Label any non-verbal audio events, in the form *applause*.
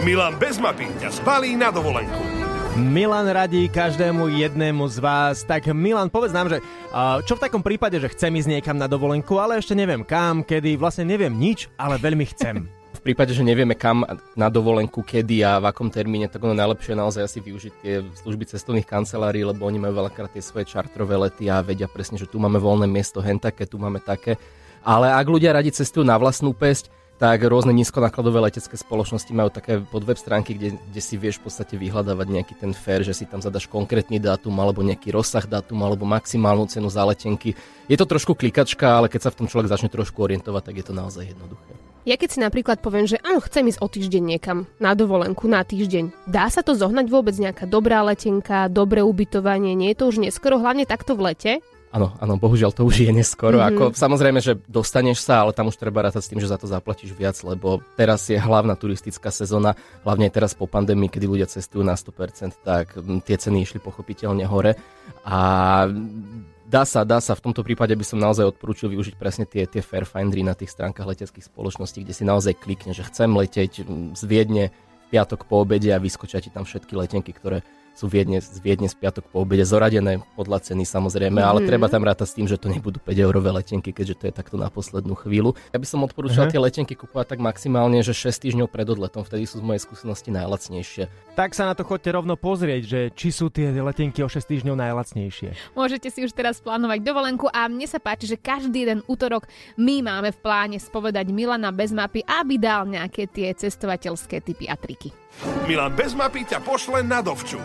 Milan bez mapy ťa zbalí na dovolenku. Milan radí každému jednému z vás. Tak Milan, povedz nám, že čo v takom prípade, že chcem ísť niekam na dovolenku, ale ešte neviem kam, kedy, vlastne neviem nič, ale veľmi chcem. *laughs* v prípade, že nevieme kam na dovolenku, kedy a v akom termíne, tak ono najlepšie je naozaj asi využiť tie služby cestovných kancelárií, lebo oni majú veľakrát tie svoje čartrové lety a vedia presne, že tu máme voľné miesto, hen také, tu máme také. Ale ak ľudia radi cestujú na vlastnú pesť, tak rôzne nízkonákladové letecké spoločnosti majú také pod web stránky, kde, kde si vieš v podstate vyhľadávať nejaký ten fair, že si tam zadaš konkrétny dátum alebo nejaký rozsah dátum alebo maximálnu cenu za letenky. Je to trošku klikačka, ale keď sa v tom človek začne trošku orientovať, tak je to naozaj jednoduché. Ja keď si napríklad poviem, že áno, chcem ísť o týždeň niekam na dovolenku, na týždeň, dá sa to zohnať vôbec nejaká dobrá letenka, dobré ubytovanie, nie je to už neskoro, hlavne takto v lete? Áno, áno, bohužiaľ to už je neskoro. Mm-hmm. Ako, samozrejme, že dostaneš sa, ale tam už treba rátať s tým, že za to zaplatíš viac, lebo teraz je hlavná turistická sezóna, hlavne teraz po pandémii, kedy ľudia cestujú na 100%, tak tie ceny išli pochopiteľne hore. A dá sa, dá sa, v tomto prípade by som naozaj odporúčil využiť presne tie, tie Fairfindery na tých stránkach leteckých spoločností, kde si naozaj klikne, že chcem leteť z Viedne piatok po obede a vyskočia ti tam všetky letenky, ktoré sú Viedne, z Viedne z piatok po obede zoradené podľa ceny samozrejme, mm-hmm. ale mhm. treba tam rátať s tým, že to nebudú 5 eurové letenky, keďže to je takto na poslednú chvíľu. Ja by som odporúčal uh-huh. tie letenky kúpovať tak maximálne, že 6 týždňov pred odletom, vtedy sú z mojej skúsenosti najlacnejšie. Tak sa na to chodte rovno pozrieť, že či sú tie letenky o 6 týždňov najlacnejšie. Môžete si už teraz plánovať dovolenku a mne sa páči, že každý jeden útorok my máme v pláne spovedať Milana bez mapy, aby dal nejaké tie cestovateľské typy a triky. Milan bez mapy ťa pošle na dovču.